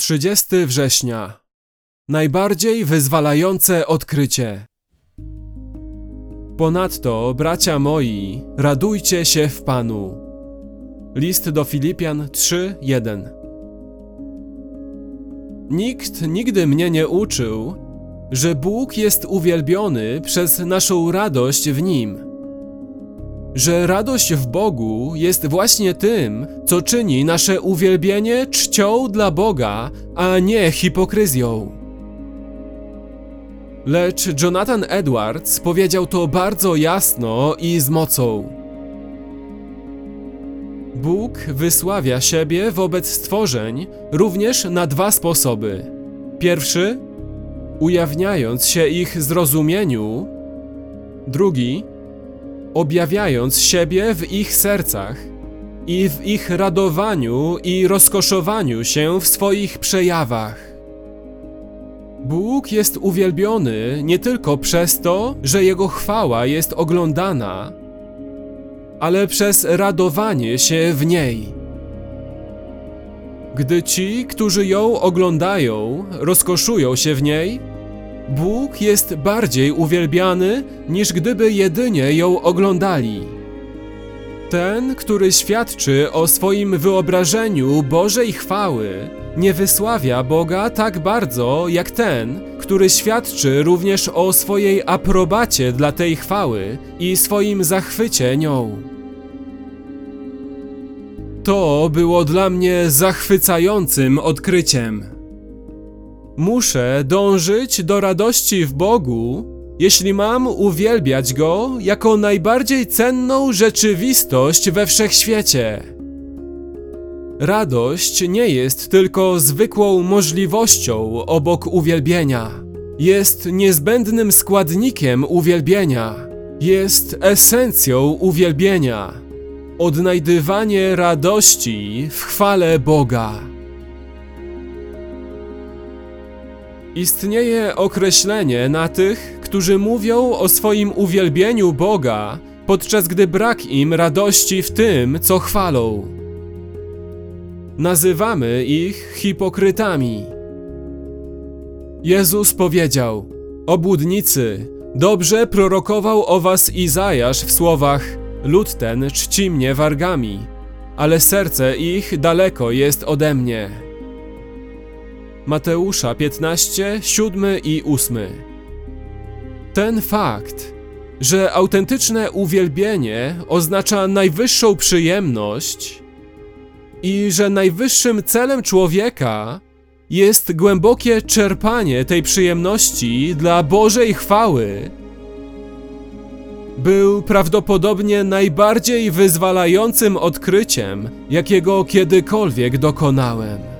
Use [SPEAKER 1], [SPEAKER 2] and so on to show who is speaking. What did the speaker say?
[SPEAKER 1] 30 września. Najbardziej wyzwalające odkrycie. Ponadto, bracia moi, radujcie się w Panu. List do Filipian 3:1. Nikt nigdy mnie nie uczył, że Bóg jest uwielbiony przez naszą radość w Nim. Że radość w Bogu jest właśnie tym, co czyni nasze uwielbienie czcią dla Boga, a nie hipokryzją. Lecz Jonathan Edwards powiedział to bardzo jasno i z mocą. Bóg wysławia siebie wobec stworzeń również na dwa sposoby. Pierwszy, ujawniając się ich zrozumieniu, drugi, objawiając siebie w ich sercach i w ich radowaniu i rozkoszowaniu się w swoich przejawach. Bóg jest uwielbiony nie tylko przez to, że Jego chwała jest oglądana, ale przez radowanie się w niej. Gdy ci, którzy ją oglądają, rozkoszują się w niej, Bóg jest bardziej uwielbiany, niż gdyby jedynie ją oglądali. Ten, który świadczy o swoim wyobrażeniu Bożej chwały, nie wysławia Boga tak bardzo jak ten, który świadczy również o swojej aprobacie dla tej chwały i swoim zachwycie nią. To było dla mnie zachwycającym odkryciem. Muszę dążyć do radości w Bogu, jeśli mam uwielbiać Go jako najbardziej cenną rzeczywistość we wszechświecie. Radość nie jest tylko zwykłą możliwością obok uwielbienia. Jest niezbędnym składnikiem uwielbienia. Jest esencją uwielbienia. Odnajdywanie radości w chwale Boga. Istnieje określenie na tych, którzy mówią o swoim uwielbieniu Boga, podczas gdy brak im radości w tym, co chwalą. Nazywamy ich hipokrytami. Jezus powiedział: Obłudnicy, dobrze prorokował o was Izajasz w słowach: Lud ten czci mnie wargami, ale serce ich daleko jest ode mnie. Mateusza 15, 7 i 8. Ten fakt, że autentyczne uwielbienie oznacza najwyższą przyjemność i że najwyższym celem człowieka jest głębokie czerpanie tej przyjemności dla Bożej chwały, był prawdopodobnie najbardziej wyzwalającym odkryciem, jakiego kiedykolwiek dokonałem.